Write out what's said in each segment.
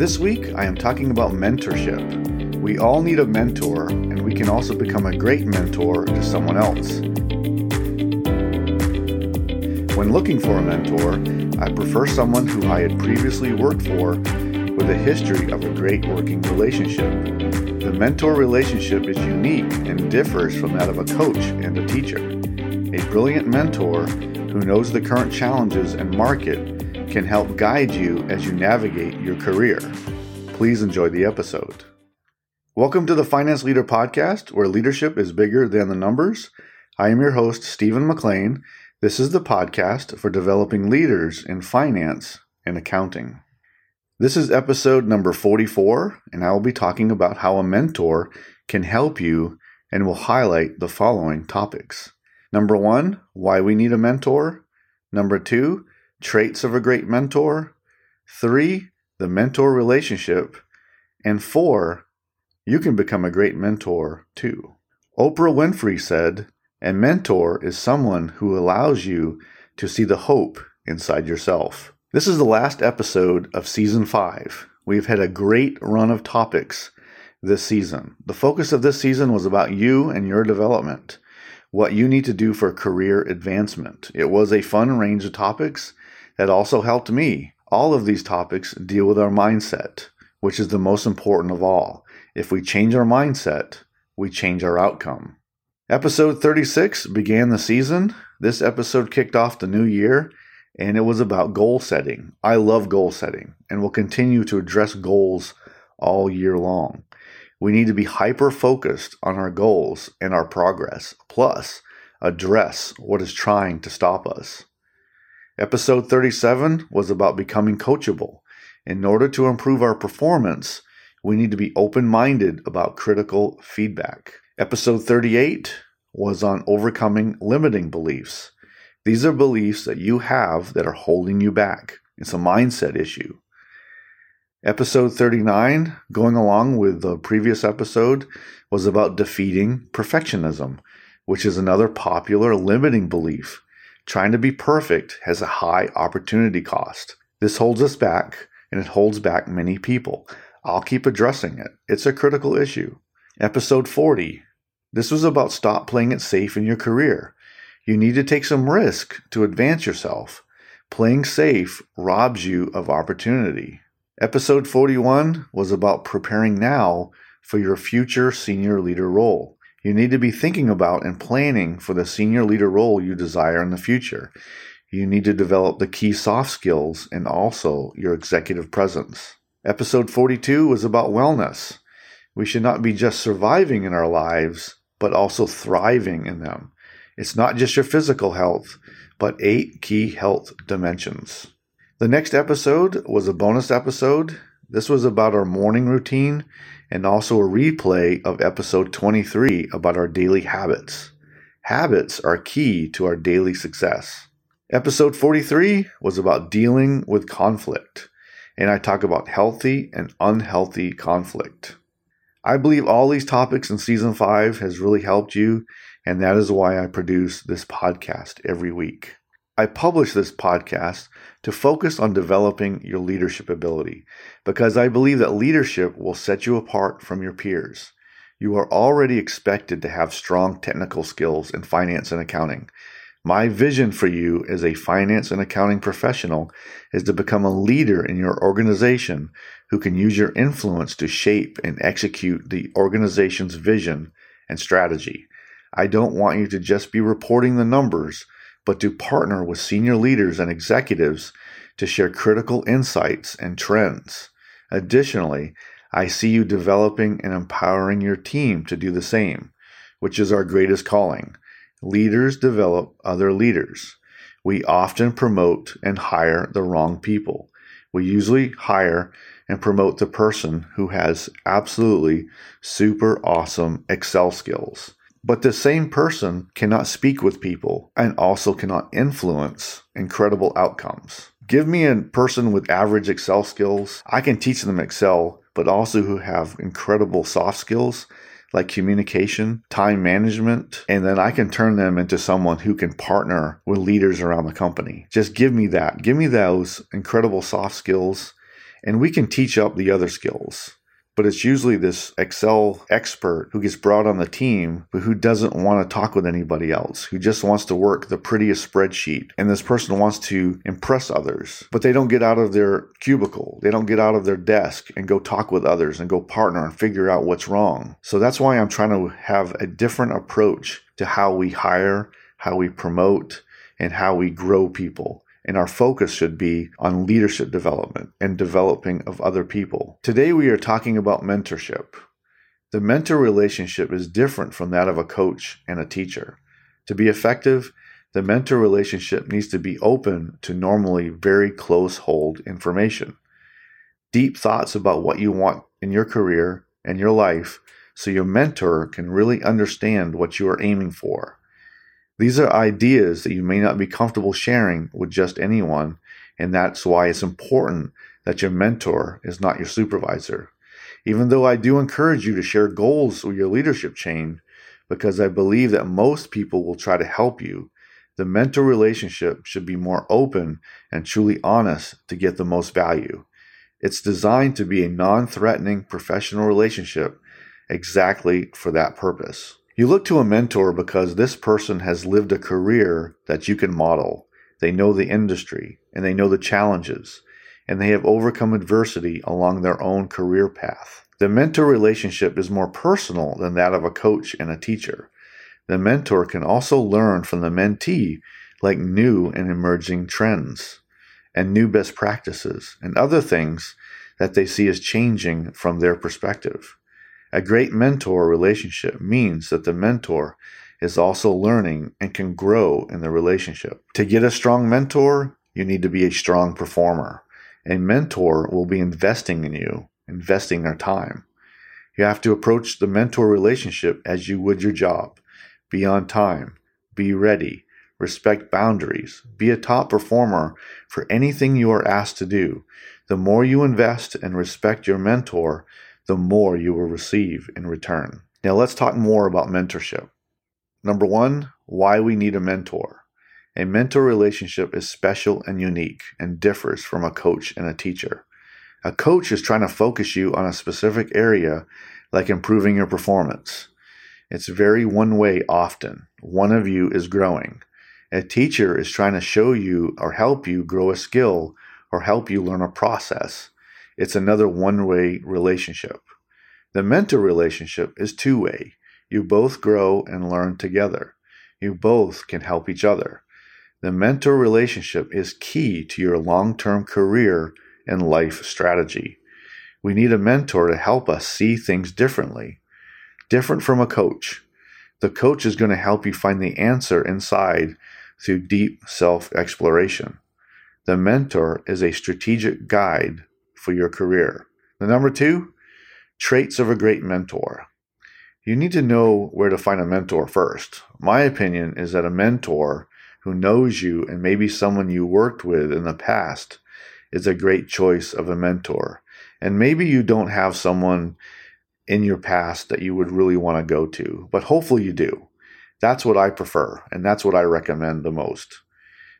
This week, I am talking about mentorship. We all need a mentor, and we can also become a great mentor to someone else. When looking for a mentor, I prefer someone who I had previously worked for with a history of a great working relationship. The mentor relationship is unique and differs from that of a coach and a teacher. A brilliant mentor who knows the current challenges and market can help guide you as you navigate your career. Please enjoy the episode. Welcome to the Finance Leader Podcast, where leadership is bigger than the numbers. I am your host, Stephen McLain. This is the podcast for developing leaders in finance and accounting. This is episode number 44, and I will be talking about how a mentor can help you and will highlight the following topics. Number one, why we need a mentor. Number two, traits of a great mentor. Three, the mentor relationship. And four, you can become a great mentor too. Oprah Winfrey said, A mentor is someone who allows you to see the hope inside yourself. This is the last episode of season five. We've had a great run of topics this season. The focus of this season was about you and your development, what you need to do for career advancement. It was a fun range of topics that also helped me. All of these topics deal with our mindset, which is the most important of all. If we change our mindset, we change our outcome. Episode 36 began the season. This episode kicked off the new year, and it was about goal setting. I love goal setting and will continue to address goals all year long. We need to be hyper focused on our goals and our progress, plus, address what is trying to stop us. Episode 37 was about becoming coachable. In order to improve our performance, we need to be open minded about critical feedback. Episode 38 was on overcoming limiting beliefs. These are beliefs that you have that are holding you back. It's a mindset issue. Episode 39, going along with the previous episode, was about defeating perfectionism, which is another popular limiting belief Trying to be perfect has a high opportunity cost. This holds us back, and it holds back many people. I'll keep addressing it. It's a critical issue. Episode 40. This was about stop playing it safe in your career. You need to take some risk to advance yourself. Playing safe robs you of opportunity. Episode 41 was about preparing now for your future senior leader role. You need to be thinking about and planning for the senior leader role you desire in the future. You need to develop the key soft skills and also your executive presence. Episode 42 was about wellness. We should not be just surviving in our lives, but also thriving in them. It's not just your physical health, but eight key health dimensions. The next episode was a bonus episode. This was about our morning routine and also a replay of episode 23 about our daily habits. Habits are key to our daily success. Episode 43 was about dealing with conflict, and I talk about healthy and unhealthy conflict. I believe all these topics in season 5 has really helped you, and that is why I produce this podcast every week. I publish this podcast to focus on developing your leadership ability because I believe that leadership will set you apart from your peers. You are already expected to have strong technical skills in finance and accounting. My vision for you as a finance and accounting professional is to become a leader in your organization who can use your influence to shape and execute the organization's vision and strategy. I don't want you to just be reporting the numbers but to partner with senior leaders and executives to share critical insights and trends. Additionally, I see you developing and empowering your team to do the same, which is our greatest calling. Leaders develop other leaders. We often promote and hire the wrong people. We usually hire and promote the person who has absolutely super awesome Excel skills. But the same person cannot speak with people and also cannot influence incredible outcomes. Give me a person with average Excel skills. I can teach them Excel, but also who have incredible soft skills like communication, time management, and then I can turn them into someone who can partner with leaders around the company. Just give me that. Give me those incredible soft skills And we can teach up the other skills but it's usually this Excel expert who gets brought on the team, but who doesn't want to talk with anybody else, who just wants to work the prettiest spreadsheet. And this person wants to impress others, but they don't get out of their cubicle. They don't get out of their desk and go talk with others and go partner and figure out what's wrong. So that's why I'm trying to have a different approach to how we hire, how we promote, and how we grow people and our focus should be on leadership development and developing of other people. Today, we are talking about mentorship. The mentor relationship is different from that of a coach and a teacher. To be effective, the mentor relationship needs to be open to normally very close hold information. Deep thoughts about what you want in your career and your life so your mentor can really understand what you are aiming for. These are ideas that you may not be comfortable sharing with just anyone, and that's why it's important that your mentor is not your supervisor. Even though I do encourage you to share goals with your leadership chain, because I believe that most people will try to help you, the mentor relationship should be more open and truly honest to get the most value. It's designed to be a non threatening professional relationship exactly for that purpose. You look to a mentor because this person has lived a career that you can model. They know the industry and they know the challenges and they have overcome adversity along their own career path. The mentor relationship is more personal than that of a coach and a teacher. The mentor can also learn from the mentee like new and emerging trends and new best practices and other things that they see as changing from their perspective. A great mentor relationship means that the mentor is also learning and can grow in the relationship. To get a strong mentor, you need to be a strong performer. A mentor will be investing in you, investing their time. You have to approach the mentor relationship as you would your job. Be on time, be ready, respect boundaries, be a top performer for anything you are asked to do. The more you invest and respect your mentor, the more you will receive in return. Now, let's talk more about mentorship. Number one, why we need a mentor. A mentor relationship is special and unique and differs from a coach and a teacher. A coach is trying to focus you on a specific area, like improving your performance. It's very one way often. One of you is growing. A teacher is trying to show you or help you grow a skill or help you learn a process. It's another one way relationship. The mentor relationship is two way. You both grow and learn together. You both can help each other. The mentor relationship is key to your long term career and life strategy. We need a mentor to help us see things differently, different from a coach. The coach is going to help you find the answer inside through deep self exploration. The mentor is a strategic guide for your career. The number two, traits of a great mentor. You need to know where to find a mentor first. My opinion is that a mentor who knows you and maybe someone you worked with in the past is a great choice of a mentor. And maybe you don't have someone in your past that you would really want to go to, but hopefully you do. That's what I prefer, and that's what I recommend the most.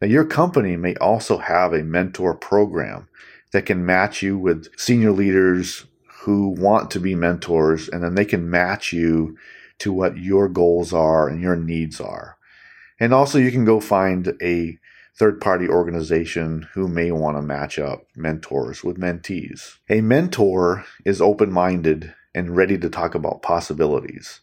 Now, your company may also have a mentor program that can match you with senior leaders who want to be mentors, and then they can match you to what your goals are and your needs are. And also, you can go find a third party organization who may want to match up mentors with mentees. A mentor is open minded and ready to talk about possibilities.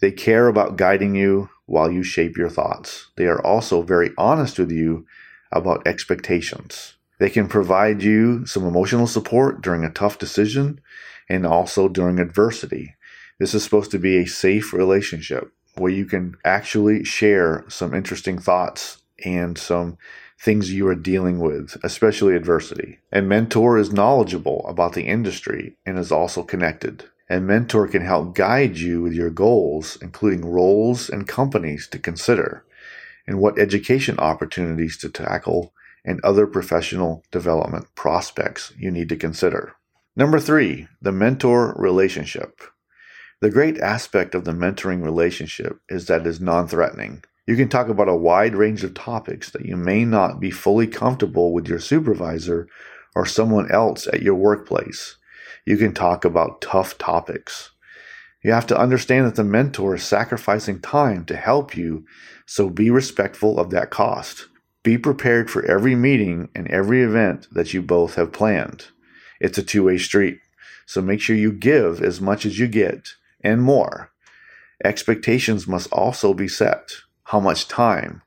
They care about guiding you while you shape your thoughts. They are also very honest with you about expectations. They can provide you some emotional support during a tough decision and also during adversity. This is supposed to be a safe relationship where you can actually share some interesting thoughts and some things you are dealing with, especially adversity. A mentor is knowledgeable about the industry and is also connected. A mentor can help guide you with your goals, including roles and companies to consider, and what education opportunities to tackle and other professional development prospects you need to consider. Number three, the mentor relationship. The great aspect of the mentoring relationship is that it is non threatening. You can talk about a wide range of topics that you may not be fully comfortable with your supervisor or someone else at your workplace. You can talk about tough topics. You have to understand that the mentor is sacrificing time to help you, so be respectful of that cost. Be prepared for every meeting and every event that you both have planned. It's a two way street, so make sure you give as much as you get and more. Expectations must also be set. How much time,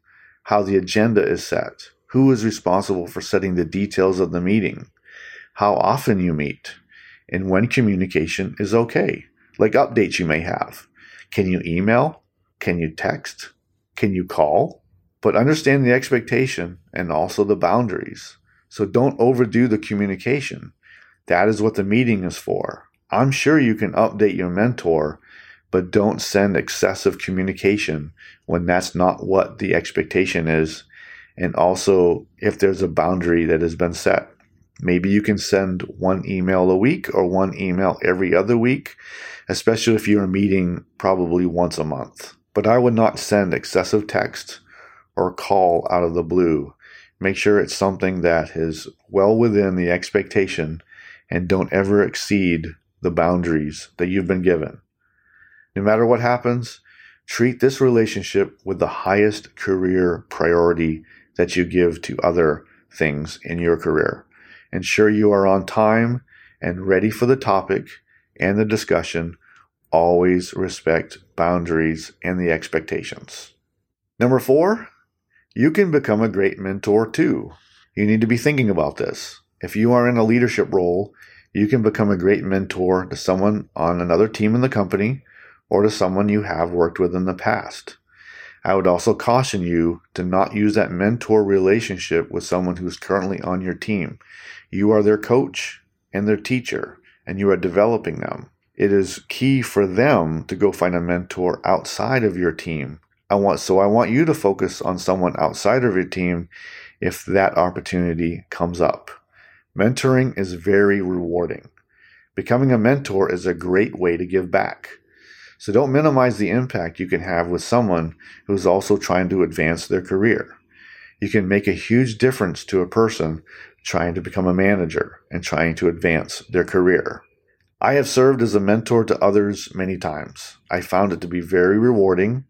how the agenda is set, who is responsible for setting the details of the meeting, how often you meet, and when communication is okay, like updates you may have. Can you email? Can you text? Can you call? But understand the expectation and also the boundaries. So don't overdo the communication. That is what the meeting is for. I'm sure you can update your mentor, but don't send excessive communication when that's not what the expectation is. And also, if there's a boundary that has been set, maybe you can send one email a week or one email every other week, especially if you're meeting probably once a month. But I would not send excessive text or call out of the blue. Make sure it's something that is well within the expectation and don't ever exceed the boundaries that you've been given. No matter what happens, treat this relationship with the highest career priority that you give to other things in your career. Ensure you are on time and ready for the topic and the discussion. Always respect boundaries and the expectations. Number four, you can become a great mentor too. You need to be thinking about this. If you are in a leadership role, you can become a great mentor to someone on another team in the company or to someone you have worked with in the past. I would also caution you to not use that mentor relationship with someone who's currently on your team. You are their coach and their teacher, and you are developing them. It is key for them to go find a mentor outside of your team I want so I want you to focus on someone outside of your team if that opportunity comes up. Mentoring is very rewarding. Becoming a mentor is a great way to give back. So don't minimize the impact you can have with someone who's also trying to advance their career. You can make a huge difference to a person trying to become a manager and trying to advance their career. I have served as a mentor to others many times. I found it to be very rewarding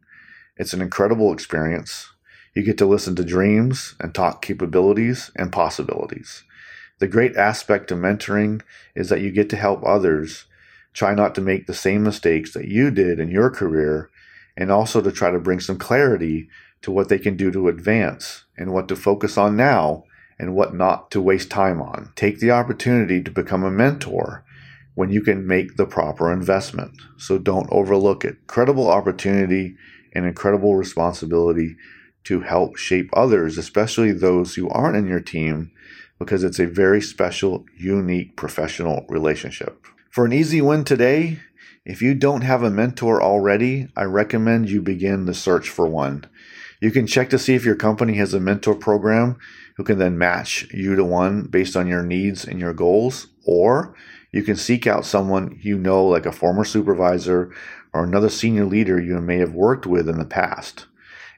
it's an incredible experience. You get to listen to dreams and talk capabilities and possibilities. The great aspect of mentoring is that you get to help others try not to make the same mistakes that you did in your career and also to try to bring some clarity to what they can do to advance and what to focus on now and what not to waste time on. Take the opportunity to become a mentor when you can make the proper investment. So don't overlook it. Credible opportunity an incredible responsibility to help shape others, especially those who aren't in your team, because it's a very special, unique professional relationship. For an easy win today, if you don't have a mentor already, I recommend you begin the search for one. You can check to see if your company has a mentor program who can then match you to one based on your needs and your goals, or you can seek out someone you know, like a former supervisor or another senior leader you may have worked with in the past.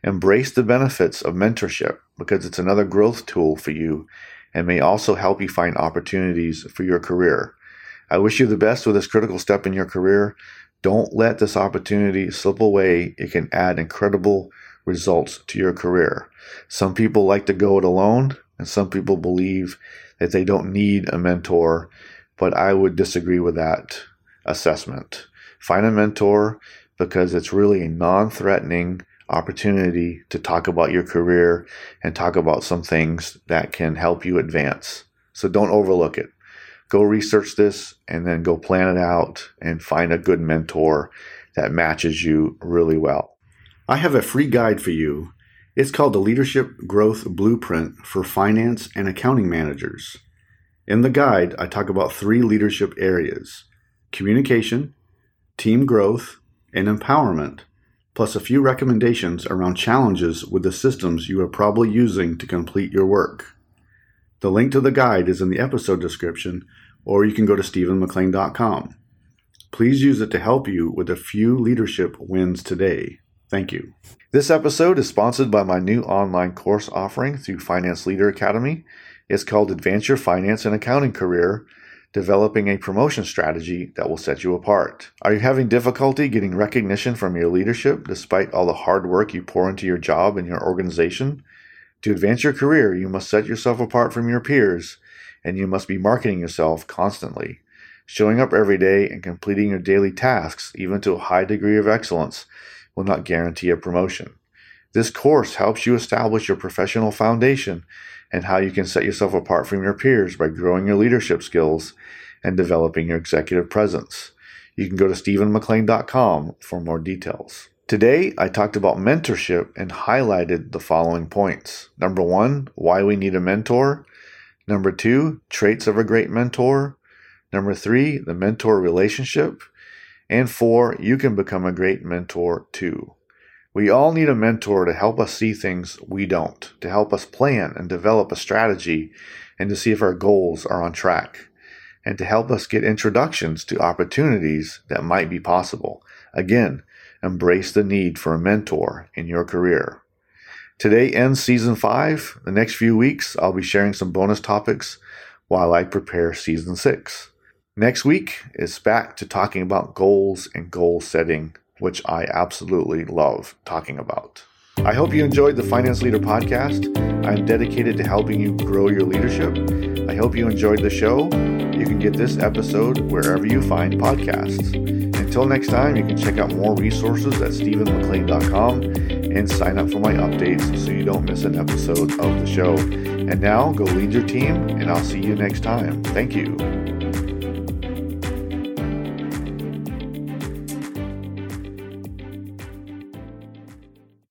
Embrace the benefits of mentorship because it's another growth tool for you and may also help you find opportunities for your career. I wish you the best with this critical step in your career. Don't let this opportunity slip away. It can add incredible results to your career. Some people like to go it alone, and some people believe that they don't need a mentor, but I would disagree with that assessment. Find a mentor because it's really a non threatening opportunity to talk about your career and talk about some things that can help you advance. So don't overlook it. Go research this and then go plan it out and find a good mentor that matches you really well. I have a free guide for you. It's called the Leadership Growth Blueprint for Finance and Accounting Managers. In the guide, I talk about three leadership areas communication, team growth, and empowerment, plus a few recommendations around challenges with the systems you are probably using to complete your work. The link to the guide is in the episode description, or you can go to stephenmclain.com. Please use it to help you with a few leadership wins today. Thank you. This episode is sponsored by my new online course offering through Finance Leader Academy. It's called Advance Your Finance and Accounting Career Developing a Promotion Strategy That Will Set You Apart. Are you having difficulty getting recognition from your leadership despite all the hard work you pour into your job and your organization? To advance your career, you must set yourself apart from your peers and you must be marketing yourself constantly. Showing up every day and completing your daily tasks, even to a high degree of excellence, will not guarantee a promotion. This course helps you establish your professional foundation and how you can set yourself apart from your peers by growing your leadership skills and developing your executive presence. You can go to stephenmclain.com for more details. Today, I talked about mentorship and highlighted the following points. Number one, why we need a mentor. Number two, traits of a great mentor. Number three, the mentor relationship. And four, you can become a great mentor too. We all need a mentor to help us see things we don't, to help us plan and develop a strategy, and to see if our goals are on track, and to help us get introductions to opportunities that might be possible. Again, embrace the need for a mentor in your career. Today ends season five. The next few weeks, I'll be sharing some bonus topics while I prepare season six. Next week is back to talking about goals and goal setting which I absolutely love talking about. I hope you enjoyed the Finance Leader podcast. I'm dedicated to helping you grow your leadership. I hope you enjoyed the show. You can get this episode wherever you find podcasts. Until next time, you can check out more resources at stephenmclain.com and sign up for my updates so you don't miss an episode of the show. And now, go lead your team, and I'll see you next time. Thank you.